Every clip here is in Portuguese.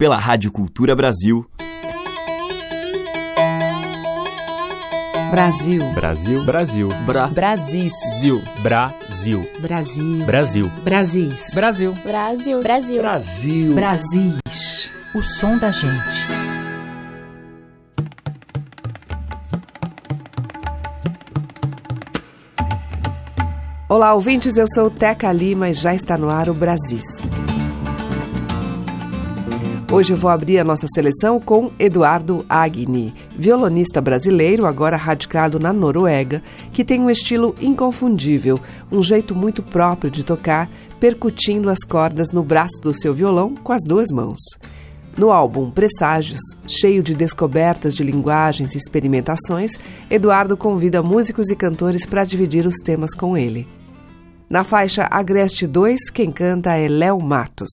pela Rádio Cultura Brasil. Brasil. Brasil. Brasil. Bra. Brasil. Brasil. Brasil. Brasil. Brasil. Brasil. Brasil. Brasil. Brasil. Brasil. O som da gente. Olá, ouvintes. Eu sou Teca Lima e já está no ar o Brasis. Hoje eu vou abrir a nossa seleção com Eduardo Agni, violonista brasileiro, agora radicado na Noruega, que tem um estilo inconfundível, um jeito muito próprio de tocar, percutindo as cordas no braço do seu violão com as duas mãos. No álbum Presságios, cheio de descobertas de linguagens e experimentações, Eduardo convida músicos e cantores para dividir os temas com ele. Na faixa Agreste 2, quem canta é Léo Matos.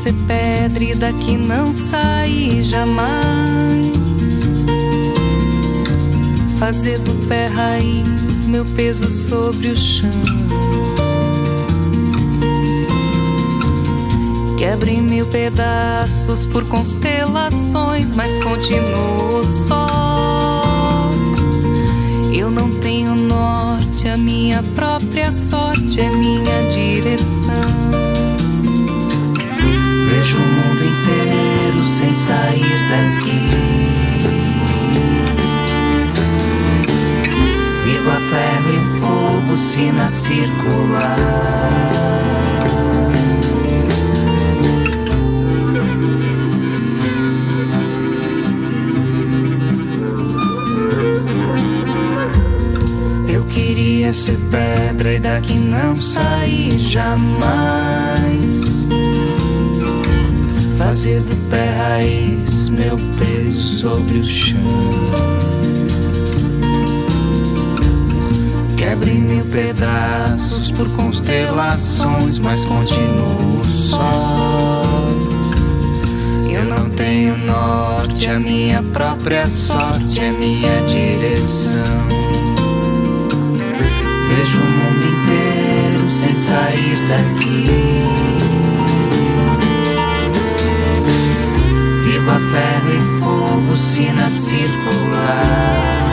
Ser pedra e daqui não sair jamais. Fazer do pé raiz meu peso sobre o chão. Quebra em mil pedaços por constelações, mas continuo só. Eu não tenho norte, a minha própria sorte é minha direção vejo o mundo inteiro sem sair daqui. Vivo a ferro e fogo, sina circular. queria ser pedra e daqui não sair jamais. Fazer do pé raiz meu peso sobre o chão. Quebre mil pedaços por constelações, mas continuo só. Eu não tenho norte, a minha própria sorte é minha direção. Vejo o mundo inteiro sem sair daqui. Viva ferro e fogo, sina circular.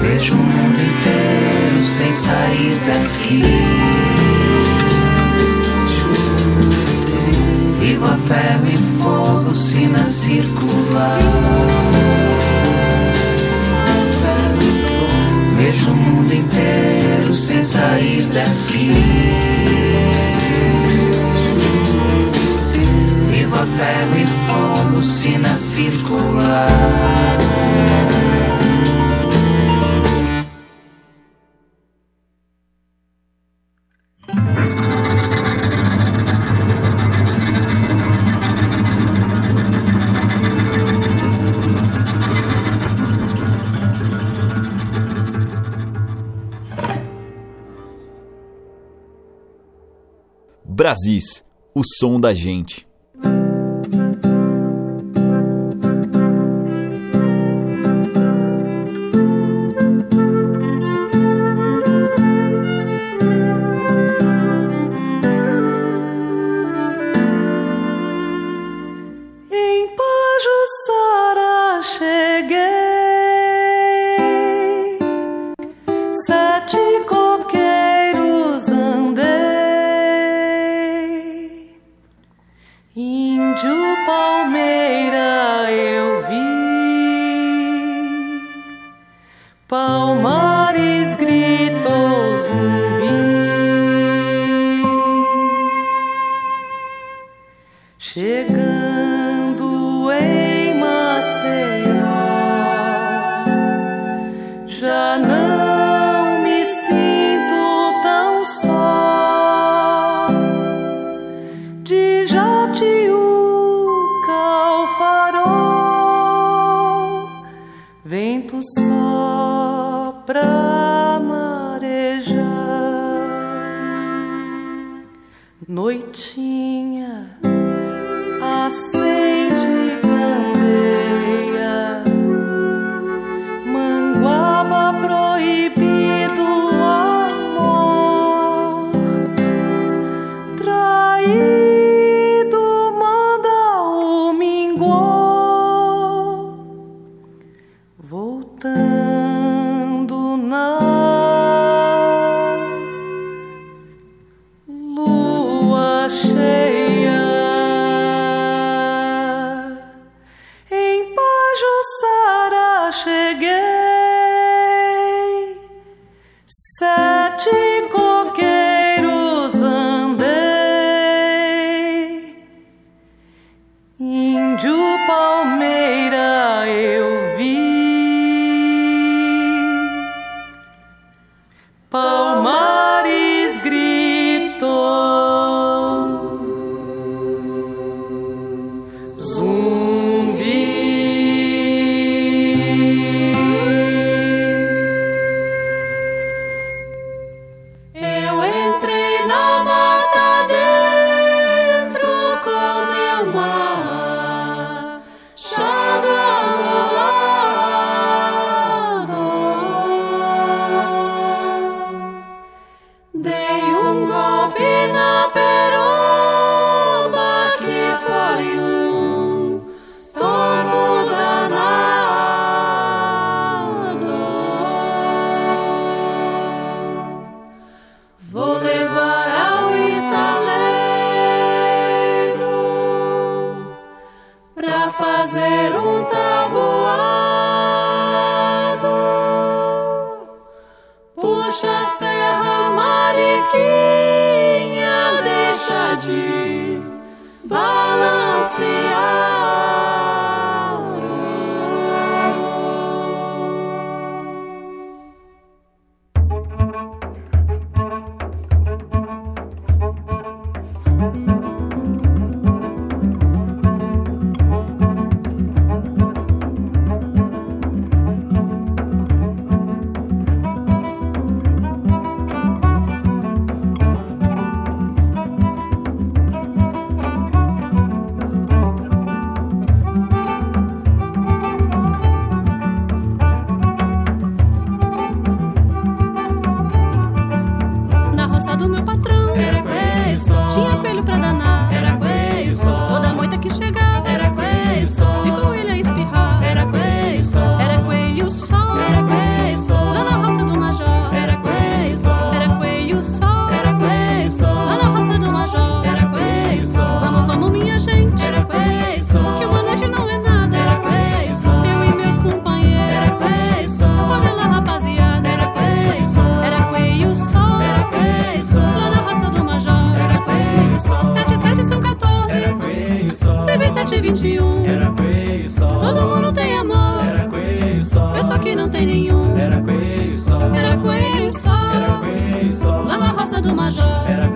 Vejo o mundo inteiro sem sair daqui. Viva ferro e fogo, sina circular. Vejo o mundo inteiro sem sair daqui. Ferro e fogo, sina circular. Brasis, o som da gente. 宝马 meu patrão. Era coelho só. Tinha coelho pra danar. Era coelho só. Toda moita que chegava. 21. Era coelho só. Todo mundo tem amor. Era coelho só. Eu só que não tem nenhum. Era coelho só. Era coelho só. Era coelho só. Lá na roça do Major. Era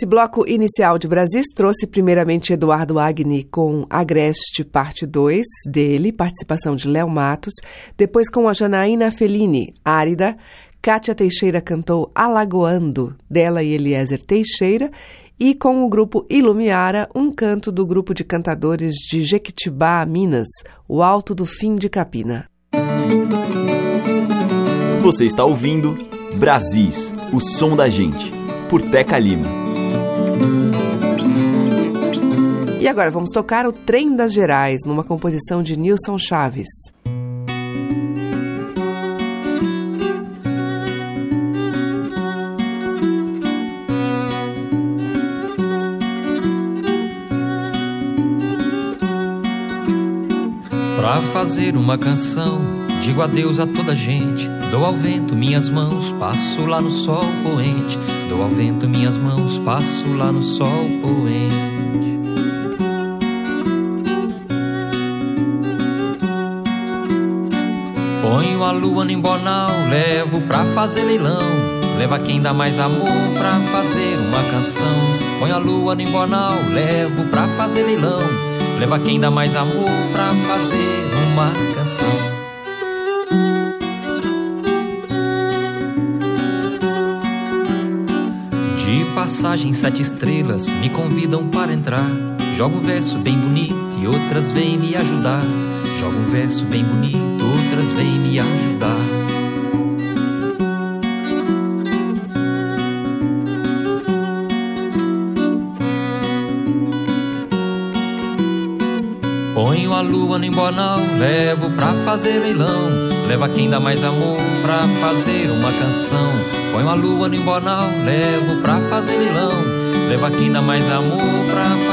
Esse bloco inicial de Brasis trouxe primeiramente Eduardo Agni com Agreste, parte 2 dele, participação de Léo Matos, depois com a Janaína Fellini, Árida, Kátia Teixeira cantou Alagoando, dela e Eliezer Teixeira, e com o grupo Ilumiara, um canto do grupo de cantadores de Jequitibá, Minas, O Alto do Fim de Capina. Você está ouvindo Brasis, o som da gente, por Teca Lima. E agora vamos tocar o Trem das Gerais, numa composição de Nilson Chaves. Pra fazer uma canção Digo adeus a toda gente, dou ao vento minhas mãos, passo lá no sol poente. Dou ao vento minhas mãos, passo lá no sol poente. Ponho a lua no embornal, levo pra fazer leilão. Leva quem dá mais amor pra fazer uma canção. Põe a lua no embornal, levo pra fazer leilão. Leva quem dá mais amor pra fazer uma canção. Passagem sete estrelas me convidam para entrar. Jogo um verso bem bonito e outras vêm me ajudar. Jogo um verso bem bonito, outras vêm me ajudar. Ponho a lua no embornal, levo pra fazer leilão. Leva quem dá mais amor pra fazer uma canção. Ponho a lua no embornal, levo pra fazer leilão. Leva quem dá mais amor pra fazer.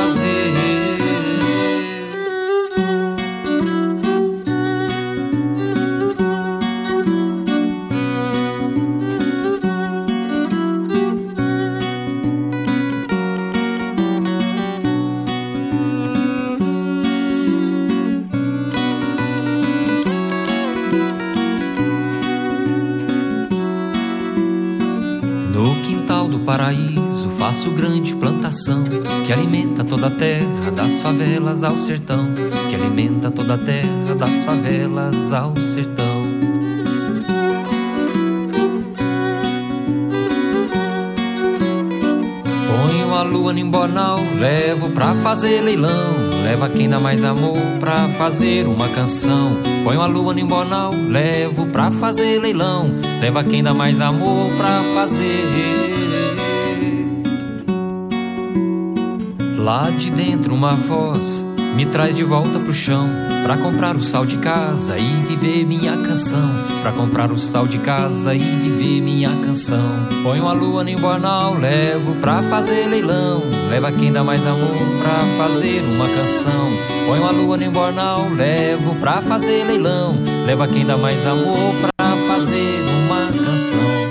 Toda a terra das favelas ao sertão, que alimenta toda a terra das favelas ao sertão. Ponho a lua no embornal, levo pra fazer leilão. Leva quem dá mais amor pra fazer uma canção. Ponho a lua no embornal, levo pra fazer leilão. Leva quem dá mais amor pra fazer. Lá de dentro uma voz me traz de volta pro chão Pra comprar o sal de casa e viver minha canção. Pra comprar o sal de casa e viver minha canção. Ponho a lua no embornal, levo pra fazer leilão. Leva quem dá mais amor pra fazer uma canção. Ponho a lua no embornal, levo pra fazer leilão. Leva quem dá mais amor pra fazer uma canção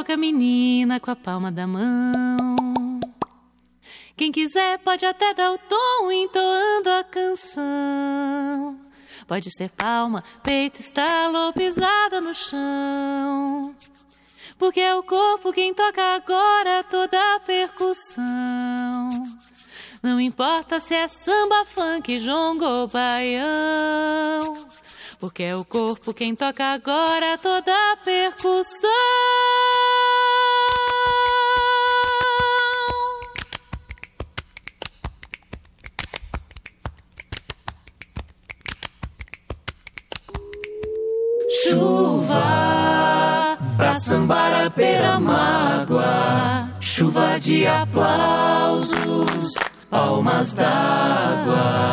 de boca, menina, com a palma da mão. Quem quiser pode até dar o tom entoando a canção. Pode ser palma, peito, estalo pisada no chão. Porque é o corpo quem toca agora toda a percussão. Não importa se é samba, funk, jongo ou baião. Porque é o corpo quem toca agora toda a percussão. Chuva pra sambar a pera mágoa, chuva de aplausos, palmas d'água.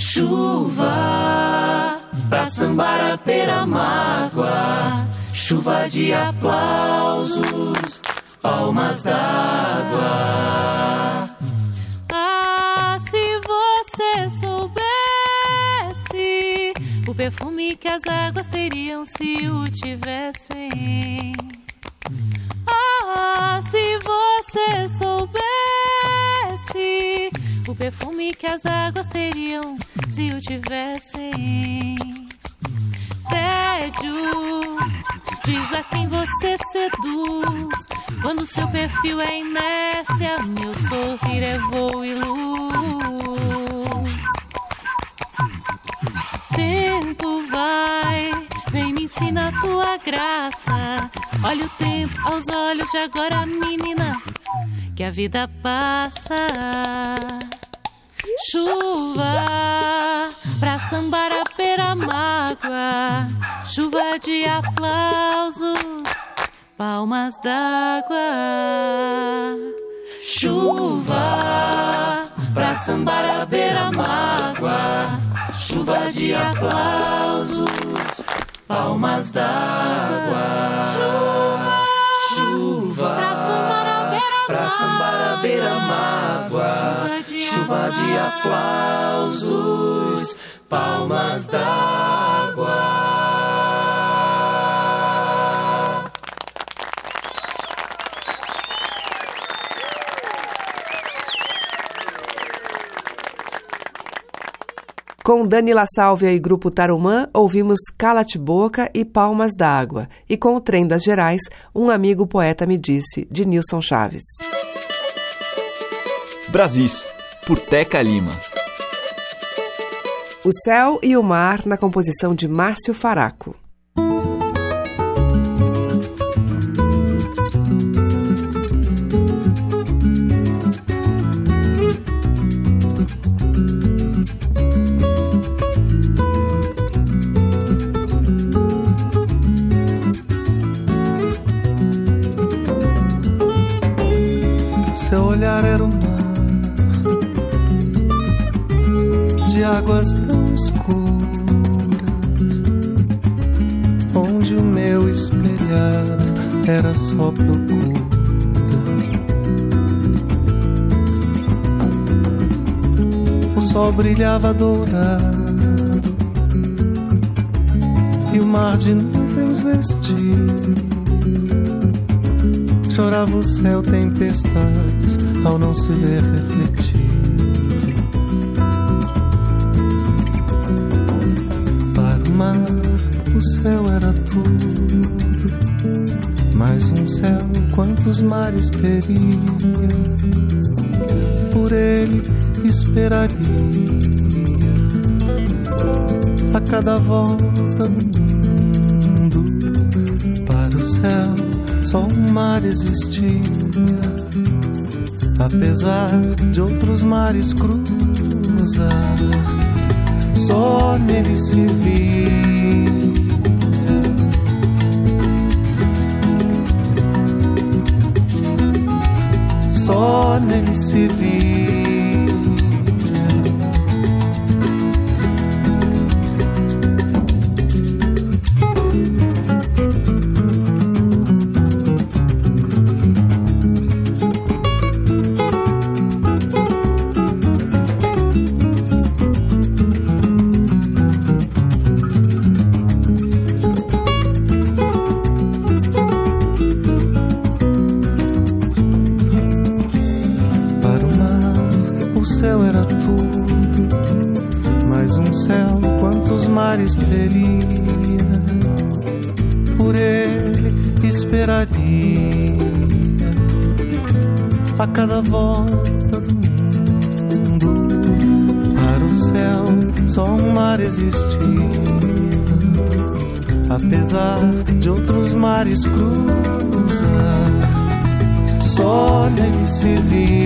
Chuva pra sambar a pera mágoa, chuva de aplausos, palmas d'água. Ah, se você soubesse o perfume que as águas teriam se o tivessem. Ah, se você soubesse perfume que as águas teriam se o tivessem. Tédio, diz a quem você seduz. Quando seu perfil é inércia, meu sorrir é voo e luz. Tempo vai, vem me ensina a tua graça. Olha o tempo aos olhos de agora, menina, que a vida passa. Chuva pra sambar a pera mágoa, chuva de aplausos, palmas d'água. Chuva pra sambar a beira mágoa, chuva de aplausos, palmas d'água. Chuva, chuva, pra sambar a beira-mágoa. Chuva de Chuva de aplausos, palmas d'água. Com Dani La Sálvia e Grupo Tarumã, ouvimos Cala-te Boca e Palmas d'Água. E com o Trem das Gerais, Um Amigo Poeta Me Disse, de Nilson Chaves. Brasis, por Teca Lima. O Céu e o Mar, na composição de Márcio Faraco. Brilhava dourado e o mar de nuvens vestido chorava o céu tempestades ao não se ver refletido. Para o mar, o céu era tudo, mais um céu, quantos mares teria? Esperaria a cada volta do mundo para o céu só um mar existia, apesar de outros mares cruzar, só nele se via. Só nele se via. Se via.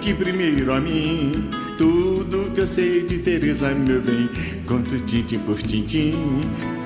Pergunte primeiro a mim. Tudo que eu sei de Teresa, meu bem, conto tintim por tintim.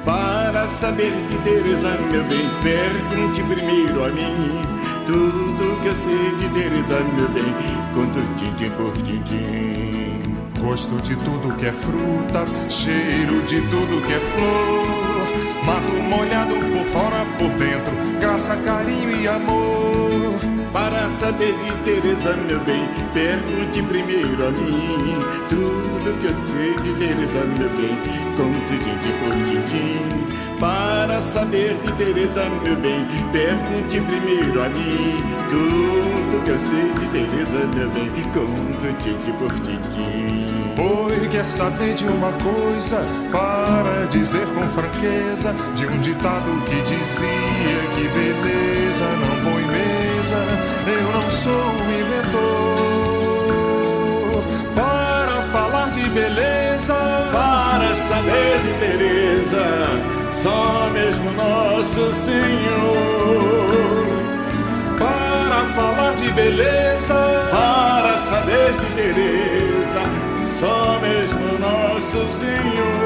Para saber de Teresa, meu bem, pergunte primeiro a mim. Tudo que eu sei de Teresa, meu bem, conto tintim por tintim. Gosto de tudo que é fruta, cheiro de tudo que é flor. Mato molhado por fora, por dentro, graça, carinho e amor. Para saber de Teresa, meu bem, pergunte primeiro a mim. Tudo que eu sei de Teresa, meu bem, conto tintim por tintim. Para saber de Teresa, meu bem, pergunte primeiro a mim. Tudo que eu sei de Teresa, meu bem, conto tintim por tintim. Oi, quer saber de uma coisa? Para dizer com franqueza de um ditado que dizia que beleza não põe mesa. Eu não sou inventor para falar de beleza. Para saber de Teresa, só mesmo nosso Senhor. Para falar de beleza, para saber de Teresa, só mesmo nosso Senhor.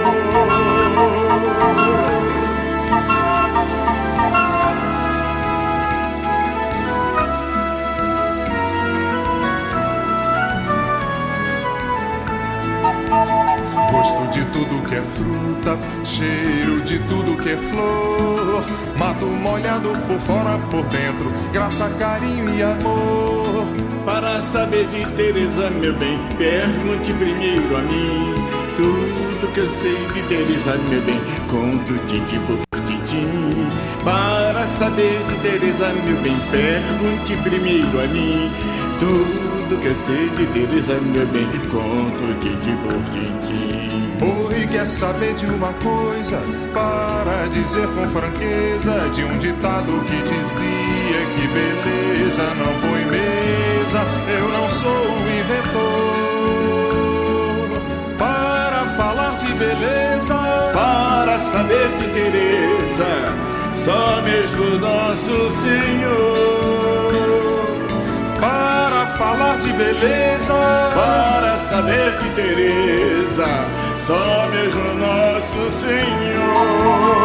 Gosto de tudo que é fruta, cheiro de tudo que é flor. Mato molhado por fora, por dentro, graça, carinho e amor. Para saber de Teresa, meu bem, pergunte primeiro a mim. Tudo que eu sei de Teresa, meu bem, conto tintim por tintim. Para saber de Teresa, meu bem, pergunte primeiro a mim. Tudo que eu sei de Teresa, meu bem, conto tintim por tintim. Oi, quer saber de uma coisa? Para dizer com franqueza de um ditado que dizia que beleza não põe mesa. Eu não sou inventor para falar de beleza. Para saber de Teresa, só mesmo nosso Senhor. Falar de beleza, para saber de Teresa, só mesmo nosso Senhor.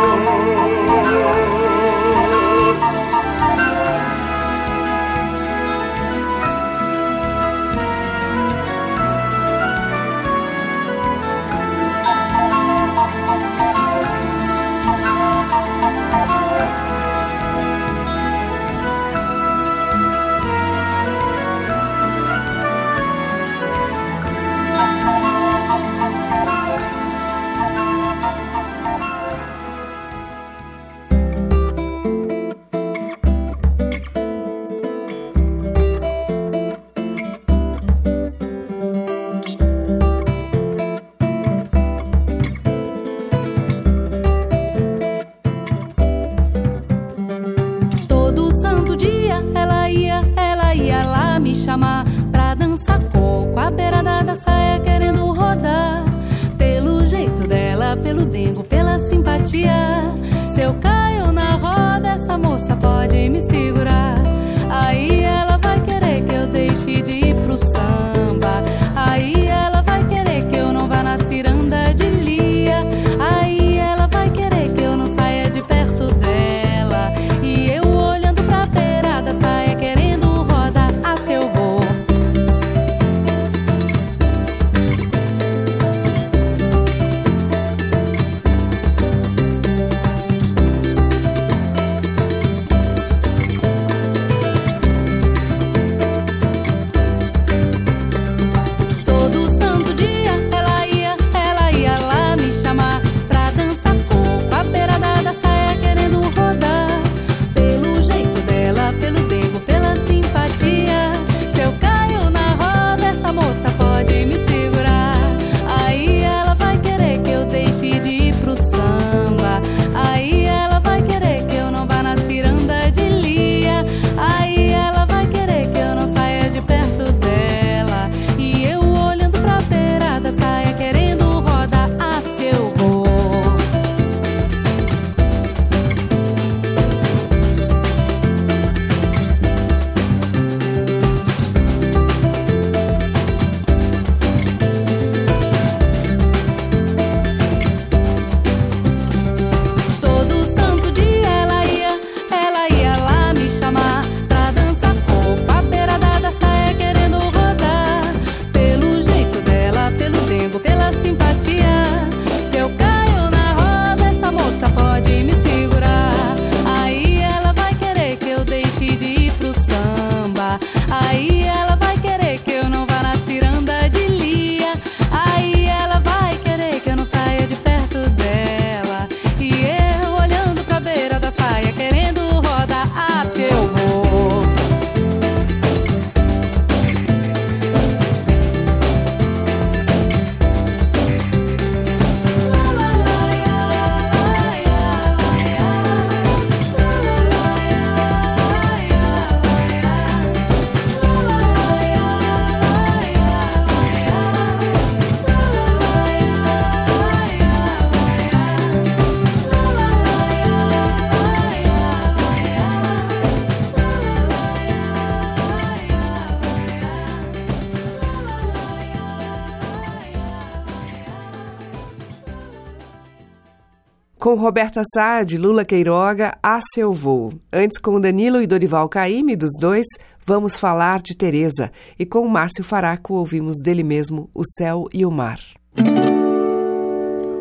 Com Roberta Saad, Lula Queiroga, A Seu Voo. Antes, com Danilo e Dorival Caymmi, dos dois, vamos falar de Teresa. E com Márcio Faraco, ouvimos dele mesmo O Céu e o Mar.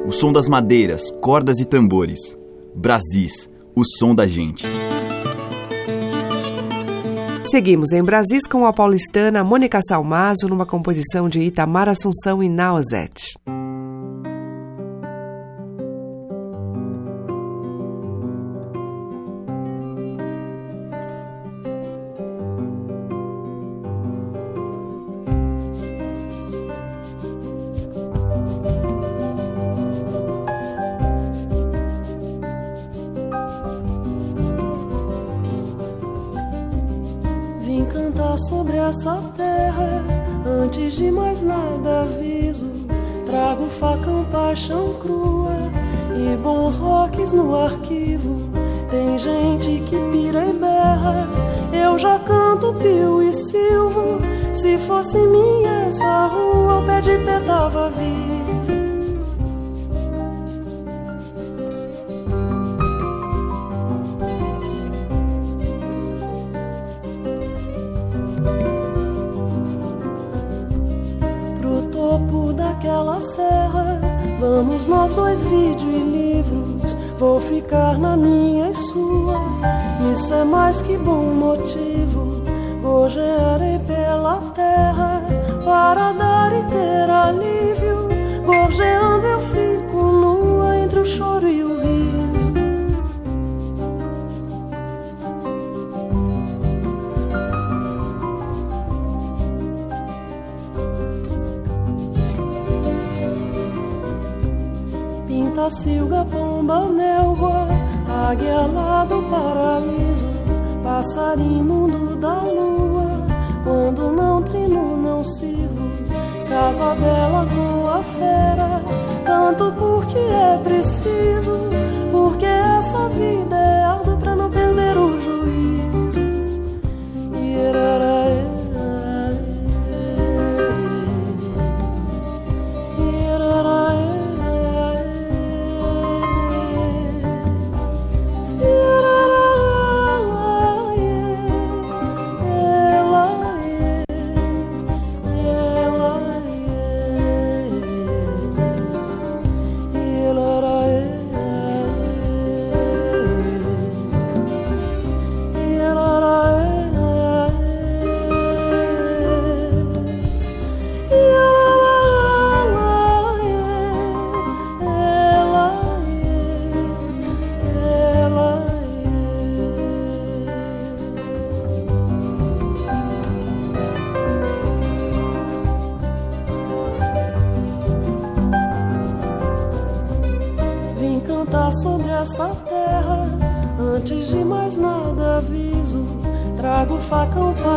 O som das madeiras, cordas e tambores. Brasis, o som da gente. Seguimos em Brasis com a paulistana Mônica Salmazo numa composição de Itamar Assunção e Naozete. Paixão crua e bons rocks no arquivo. Tem gente que pira e berra, eu já canto pio e silvo. Se fosse minha essa rua, o pé de pé tava vivo. Dois, vídeo e livros. Vou ficar na minha e sua. Isso é mais que bom motivo. Gorjearei pela terra para dar e ter alívio. Gorjeando Silga, pomba, melua, águia lá do paraíso, passarinho mundo da lua, quando não trino não sirvo, casa bela com fera, canto porque é preciso, porque essa vida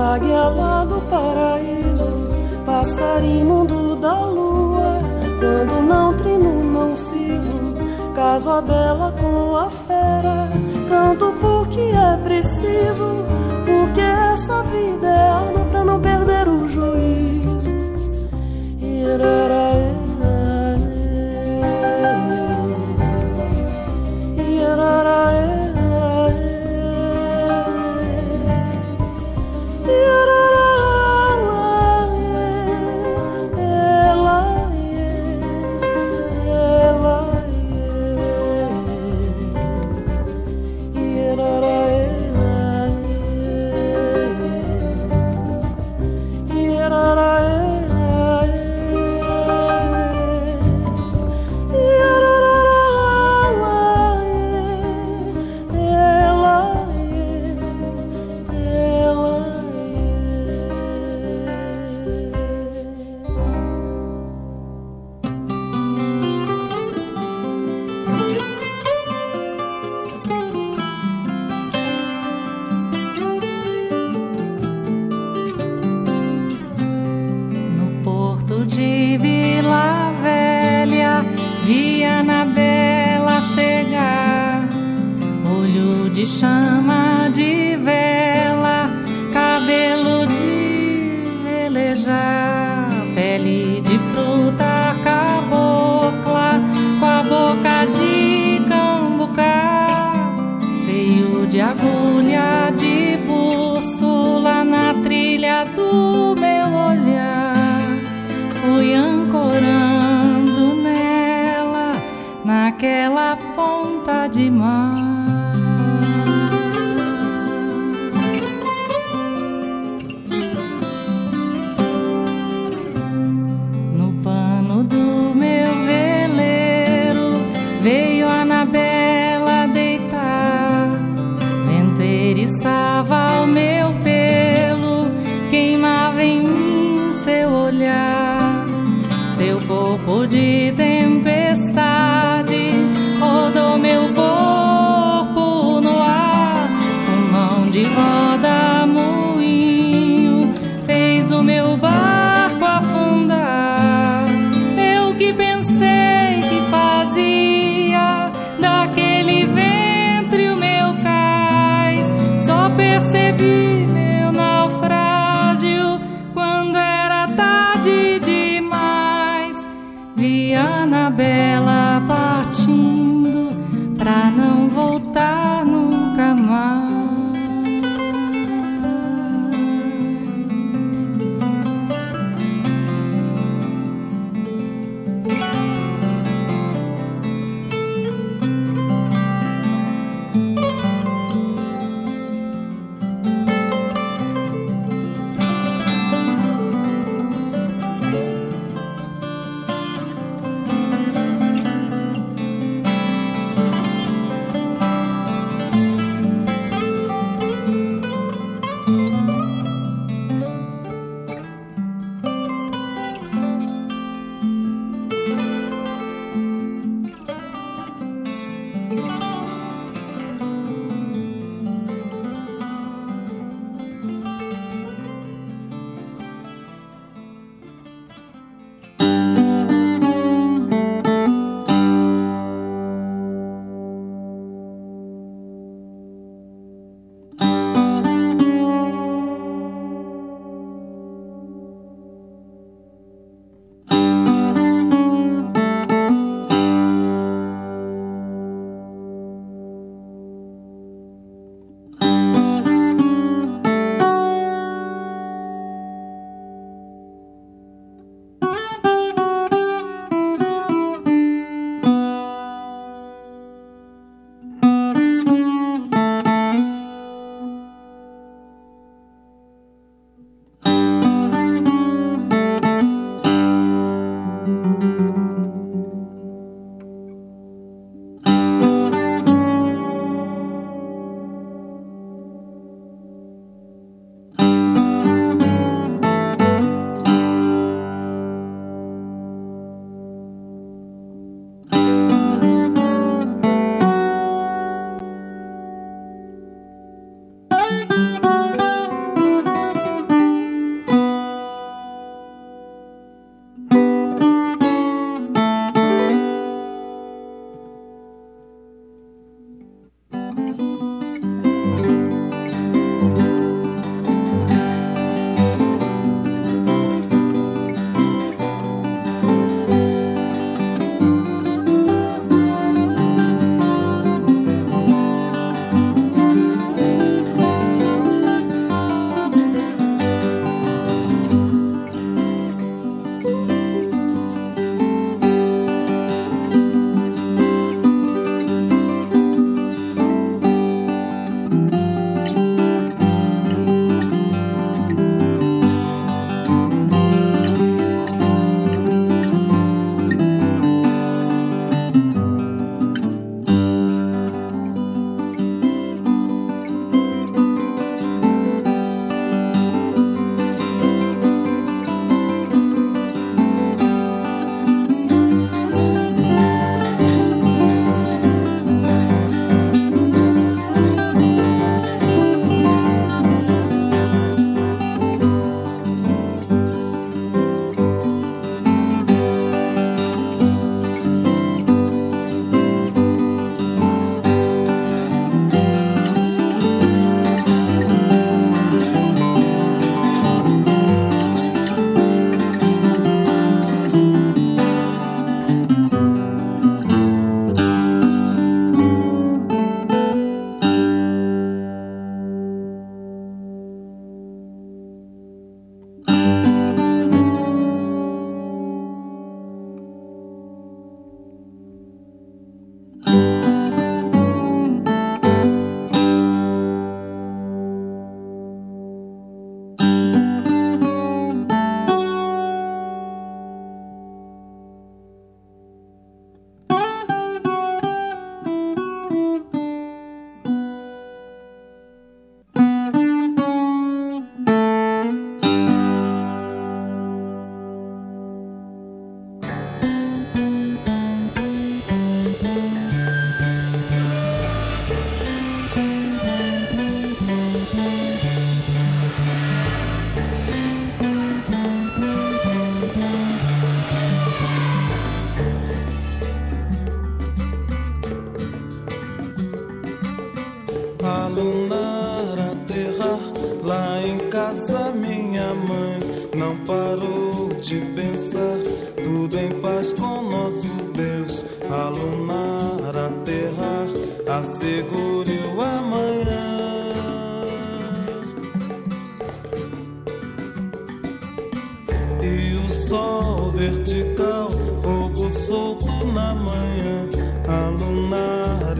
águia lá do paraíso, passarinho mundo da lua, quando não trino não sigo, caso a bela com a fera, canto porque é preciso, porque essa vida é arma pra não perder o juízo. Iraraê.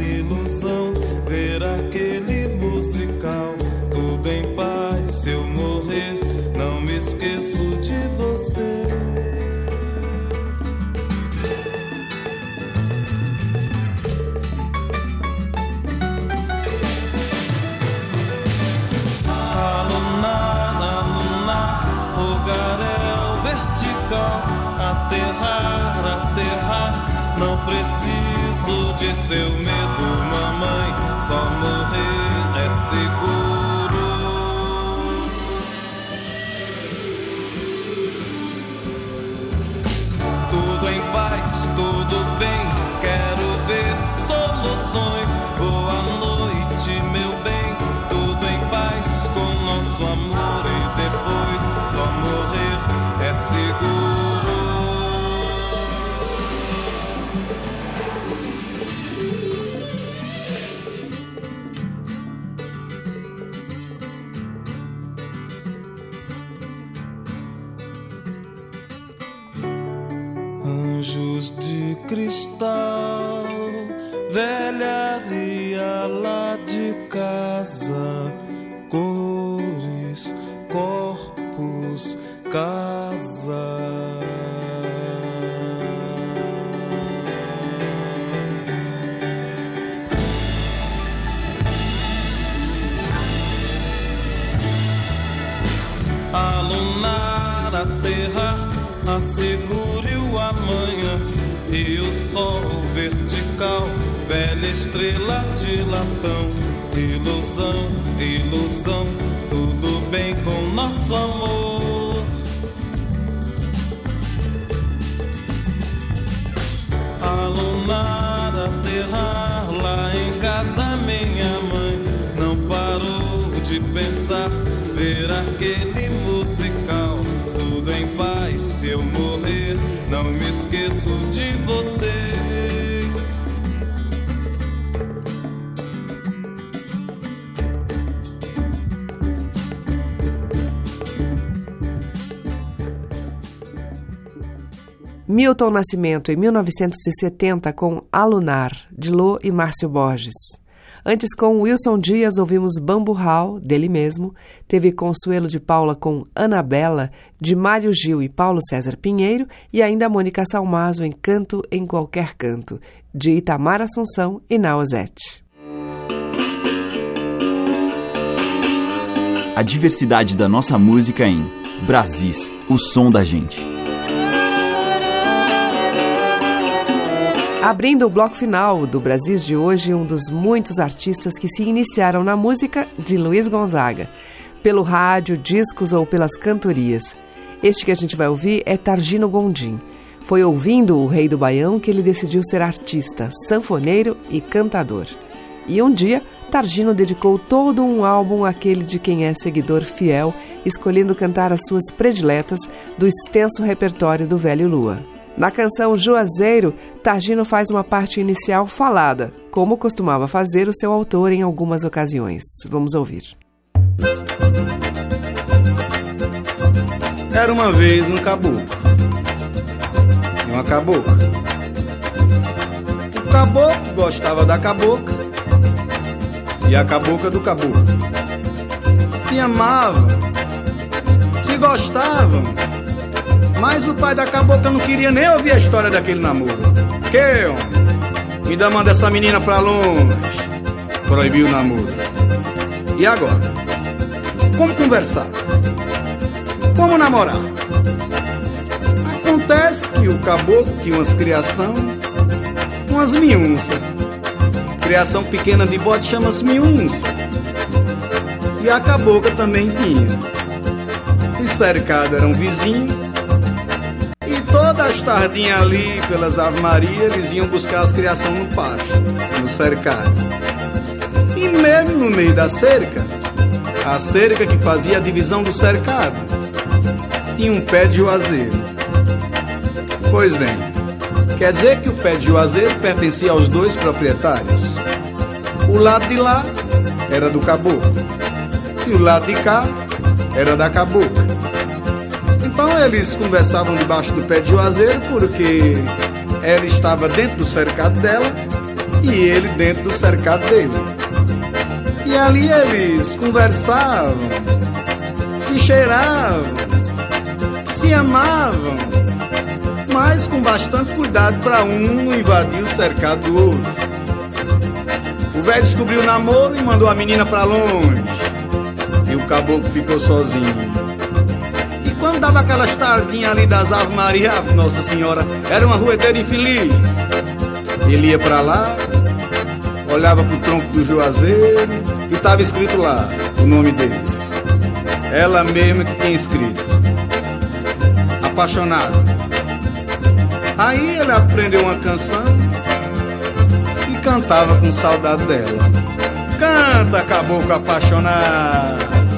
Ilusão, vertical, velha estrela de latão, ilusão, ilusão, tudo bem com nosso amor. Alunar, aterrar lá em casa, minha mãe. Não parou de pensar, ver aquele musical, Milton Nascimento, em 1970, com Alunar, de Lô e Márcio Borges. Antes, com Wilson Dias, ouvimos Bambu Hall, dele mesmo. Teve Consuelo de Paula com Anabela, de Mário Gil e Paulo César Pinheiro. E ainda Mônica Salmazo em Canto em Qualquer Canto, de Itamar Assunção e Naozete. A diversidade da nossa música em Brasis, o som da gente. Abrindo o bloco final do Brasis de hoje, um dos muitos artistas que se iniciaram na música de Luiz Gonzaga, pelo rádio, discos ou pelas cantorias. Este que a gente vai ouvir é Targino Gondim. Foi ouvindo o Rei do Baião que ele decidiu ser artista, sanfoneiro e cantador. E um dia, Targino dedicou todo um álbum àquele de quem é seguidor fiel, escolhendo cantar as suas prediletas do extenso repertório do Velho Lua. Na canção Juazeiro, Targino faz uma parte inicial falada, como costumava fazer o seu autor em algumas ocasiões. Vamos ouvir. Era uma vez um caboclo e uma cabocla. O caboclo gostava da cabocla e a cabocla do caboclo. Se amavam, se gostavam, mas o pai da cabocla não queria nem ouvir a história daquele namoro. Que, homem? Ainda manda essa menina pra longe. Proibiu o namoro. E agora? Como conversar? Como namorar? Acontece que o caboclo tinha umas criação, umas miunças. Criação pequena de bode chama-se miunça. E a cabocla também tinha. Os cercados eram vizinhos. E as tardinhas ali, pelas Ave Maria, eles iam buscar as criações no pasto, no cercado. E mesmo no meio da cerca, a cerca que fazia a divisão do cercado, tinha um pé de juazeiro. Pois bem, quer dizer que o pé de juazeiro pertencia aos dois proprietários. O lado de lá era do caboclo e o lado de cá era da cabocla. Então eles conversavam debaixo do pé de juazeiro porque ela estava dentro do cercado dela e ele dentro do cercado dele. E ali eles conversavam, se cheiravam, se amavam, mas com bastante cuidado para um não invadir o cercado do outro. O velho descobriu o namoro e mandou a menina para longe. E o caboclo ficou sozinho. Dava aquelas tardinhas ali das Ave Maria, Nossa Senhora, era uma ruedeira infeliz. Ele ia para lá, olhava pro tronco do juazeiro e tava escrito lá o nome deles. Ela mesma que tinha escrito. Apaixonado. Aí ele aprendeu uma canção e cantava com saudade dela. Canta, caboclo apaixonado.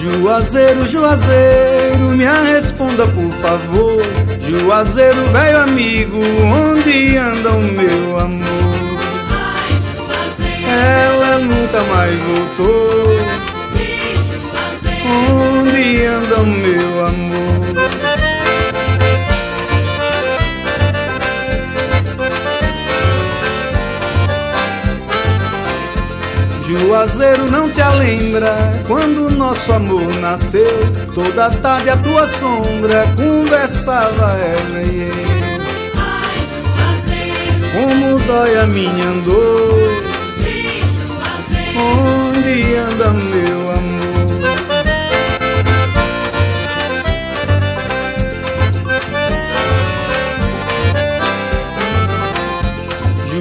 Juazeiro, Juazeiro, me responda por favor. Juazeiro, velho amigo, onde anda o meu amor? Ela nunca mais voltou. Onde anda o meu amor? Juazeiro não te lembra quando nosso amor nasceu. Toda tarde a tua sombra conversava ela e eu. Como dói a minha dor. Onde anda meu amor?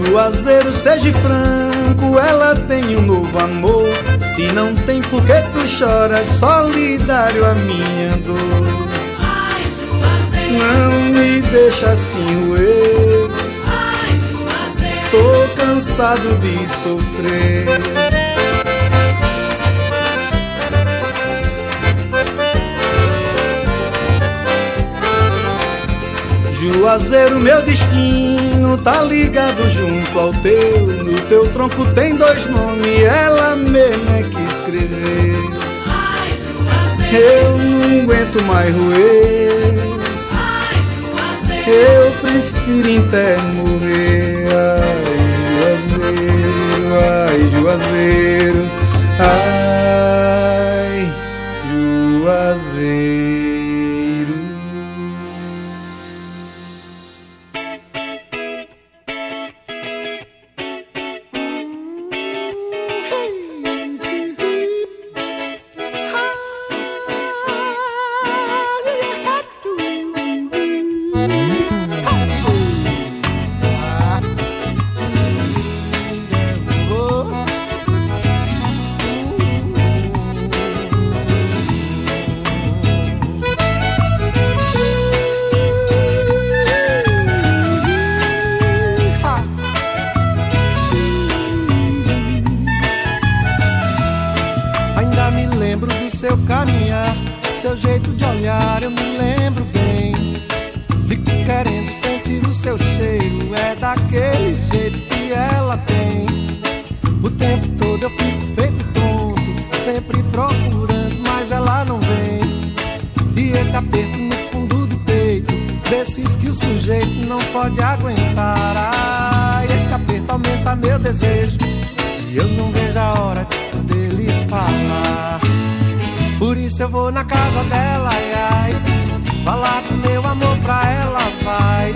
Juazeiro, seja franco, ela tem um novo amor. Se não tem por que tu choras, solidário a minha dor. Não me deixa assim roer. Tô cansado de sofrer. Juazeiro, meu destino tá ligado junto ao teu. No teu tronco tem dois nomes, ela mesma é que escreveu. Eu não aguento mais roer. Eu prefiro até morrer. Ai, Juazeiro, ai, Juazeiro, ai, Por isso eu vou na casa dela, ai, ai. Falar do meu amor pra ela, vai.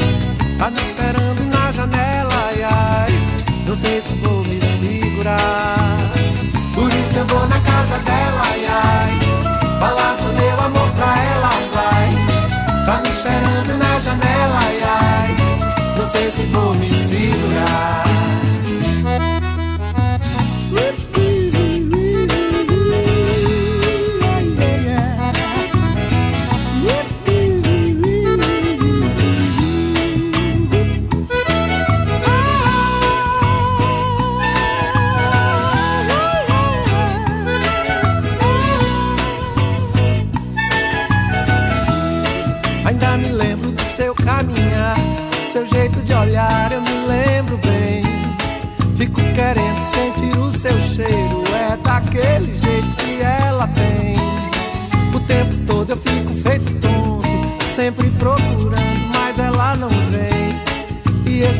Tá me esperando na janela, ai, ai. Não sei se vou me segurar. Por isso eu vou na casa dela, ai, ai. Falar do meu amor pra ela, vai. Tá me esperando na janela, ai, ai. Não sei se vou me segurar.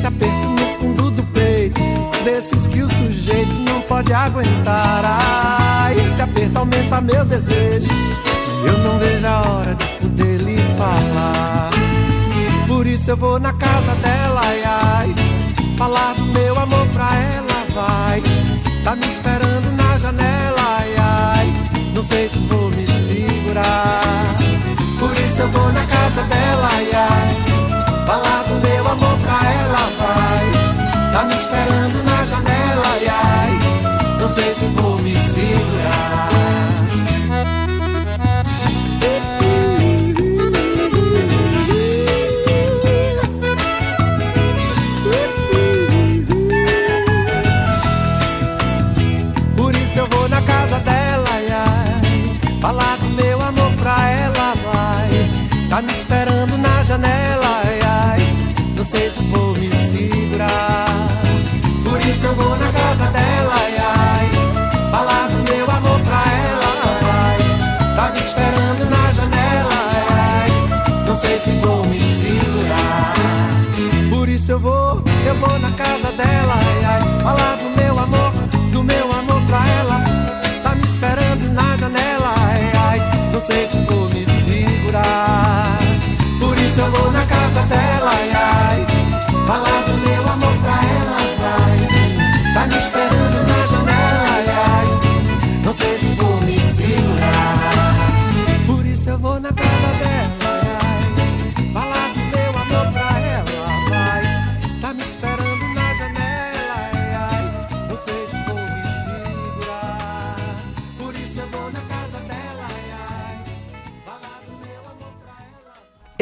Esse aperto no fundo do peito, desses que o sujeito não pode aguentar. Ah, esse aperto aumenta meu desejo. E eu não vejo a hora de poder lhe falar. Por isso eu vou na casa dela, ai, ai, falar do meu amor pra ela, vai. Tá me esperando na janela, ai, ai, não sei se vou me segurar. Por isso eu vou na casa dela, ai, ai, falar do meu amor pra ela, vai. Tá me esperando na janela, ai, ai, não sei se vou me segurar.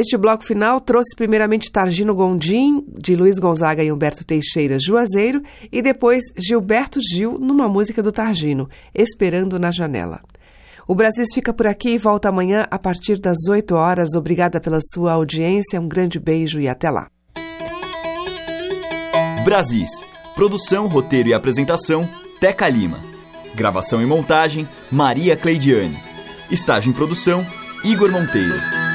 Este bloco final trouxe primeiramente Targino Gondim, de Luiz Gonzaga e Humberto Teixeira Juazeiro, e depois Gilberto Gil, numa música do Targino, Esperando na Janela. O Brasil fica por aqui e volta amanhã a partir das 8 horas. Obrigada pela sua audiência, um grande beijo e até lá. Brasis. Produção, roteiro e apresentação, Teca Lima. Gravação e montagem, Maria Cleidiane. Estágio em produção, Igor Monteiro.